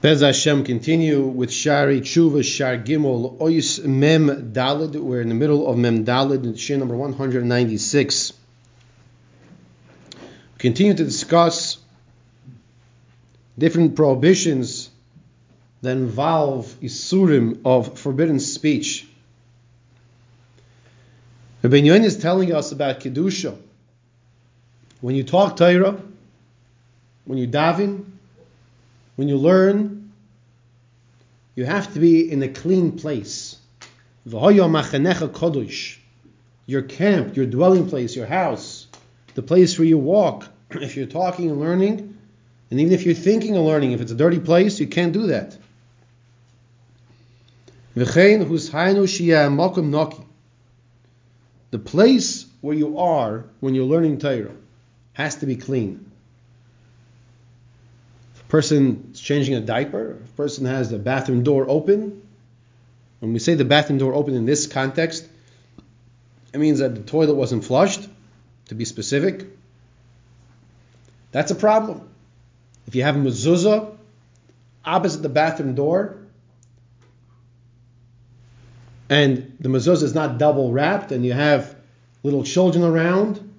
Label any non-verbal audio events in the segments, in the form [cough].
Bez Hashem continue with Shari Tshuva Shar Gimel Ois Mem Dalid. We're in the middle of Mem Dalid, Shir number 196. We continue to discuss different prohibitions that involve Isurim of forbidden speech. Rabbi is telling us about Kedusha. When you talk Torah, when you daven, when you learn, you have to be in a clean place. Your camp, your dwelling place, your house, the place where you walk. [clears throat] If you're talking and learning, and even if you're thinking and learning, if it's a dirty place, you can't do that. The place where you are when you're learning Torah has to be clean person is changing a diaper, a person has the bathroom door open. When we say the bathroom door open in this context, it means that the toilet wasn't flushed, to be specific. That's a problem. If you have a mezuzah opposite the bathroom door, and the mezuzah is not double wrapped, and you have little children around,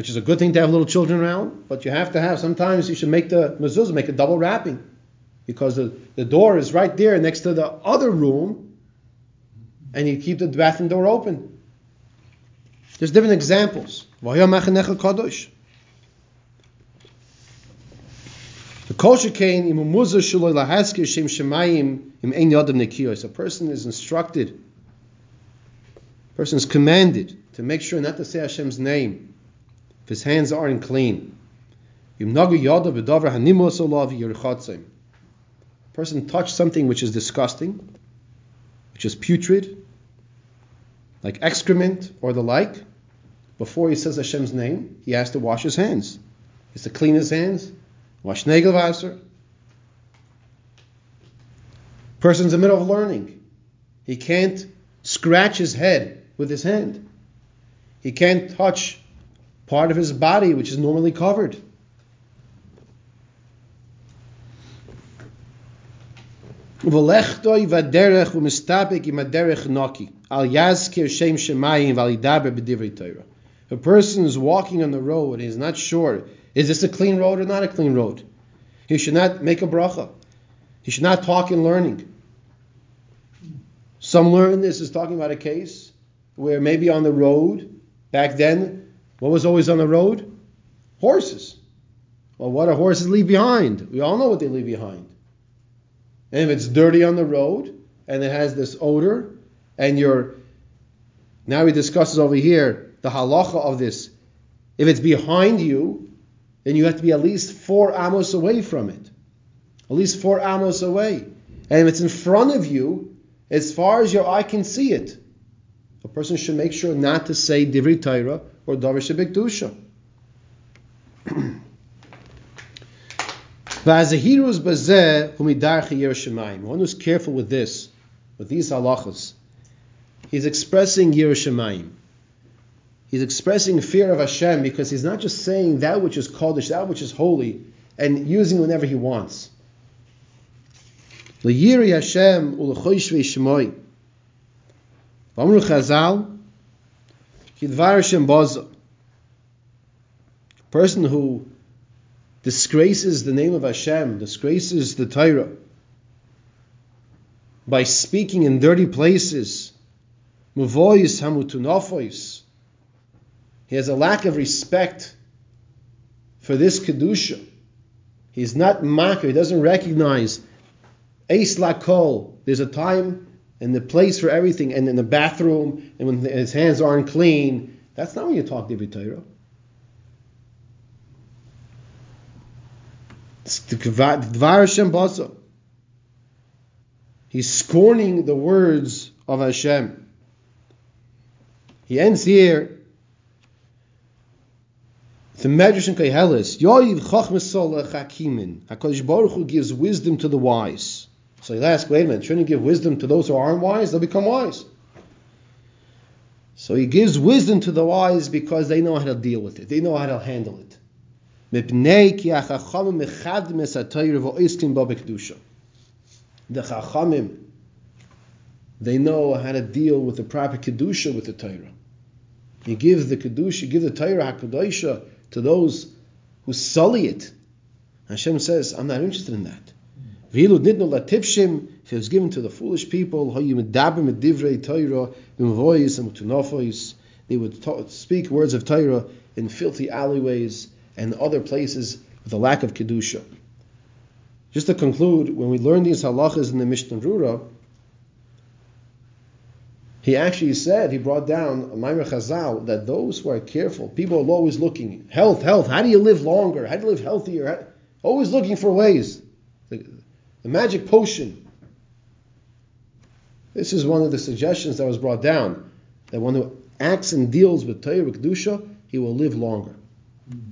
which is a good thing to have little children around, but you have to have, sometimes you should make the mezuzah, make a double wrapping, because the, the door is right there next to the other room, and you keep the bathroom door open. There's different examples. The kosher kain im muzah shaloi lahaskir shem shemayim im ein yadam nekiyos. A person is instructed, a person is commanded to make sure not to say Hashem's name his hands aren't clean. A person touched something which is disgusting, which is putrid, like excrement or the like, before he says Hashem's name, he has to wash his hands. He has to clean his hands, wash Nagelwasser. Person's in the middle of learning. He can't scratch his head with his hand. He can't touch part of his body which is normally covered. A person is walking on the road and he's not sure, is this a clean road or not a clean road? He should not make a bracha. He should not talk in learning. Some learn this is talking about a case where maybe on the road, back then, what was always on the road? Horses. Well, what do horses leave behind? We all know what they leave behind. And if it's dirty on the road and it has this odor, and you're now he discusses over here the halacha of this. If it's behind you, then you have to be at least four amos away from it. At least four amos away. And if it's in front of you, as far as your eye can see it, person should make sure not to say divri Torah or davar shebekdusha. [clears throat] One who's careful with this, with these halachas, he's expressing yiras shamayim. He's expressing fear of Hashem because he's not just saying that which is Kaddish, that which is holy, and using whenever he wants. L'yiri Hashem u'lechoshvei shemoy. V'amru Chazal, Person who disgraces the name of Hashem, disgraces the Torah by speaking in dirty places, muvois hamutunofois. He has a lack of respect for this kedusha. He's not makir. He doesn't recognize Ace lakol. There's a time and the place for everything, and in the bathroom, and when his hands aren't clean. That's not when you talk to Torah. He's scorning the words of Hashem. He ends here. The Medrash in Koheles, Yoiv Chachmas Chakimin. Hakadosh Baruch Hu gives wisdom to the wise. So you ask, wait a minute, shouldn't he give wisdom to those who aren't wise? They'll become wise. So he gives wisdom to the wise because they know how to deal with it. They know how to handle it. The chachamim, they know how to deal with the proper kedusha with the Torah. You give the kedusha, you give the Torah hakadosha to those who sully it. Hashem says, I'm not interested in that. V'ilu nidnu latipshim, if it was given to the foolish people, hayu medabim divrei Torah, b'mvoyis and mutunofois, they would speak words of Torah in filthy alleyways and other places with a lack of kedusha. Just to conclude, when we learn these halachas in the Mishnah Berurah, he actually said, he brought down Maimar Chazal, that those who are careful, people are always looking, health, health, how do you live longer? How do you live healthier? Always looking for ways. The, magic potion. This is one of the suggestions that was brought down, that one who acts and deals with Torah Kedusha, he will live longer. Hmm.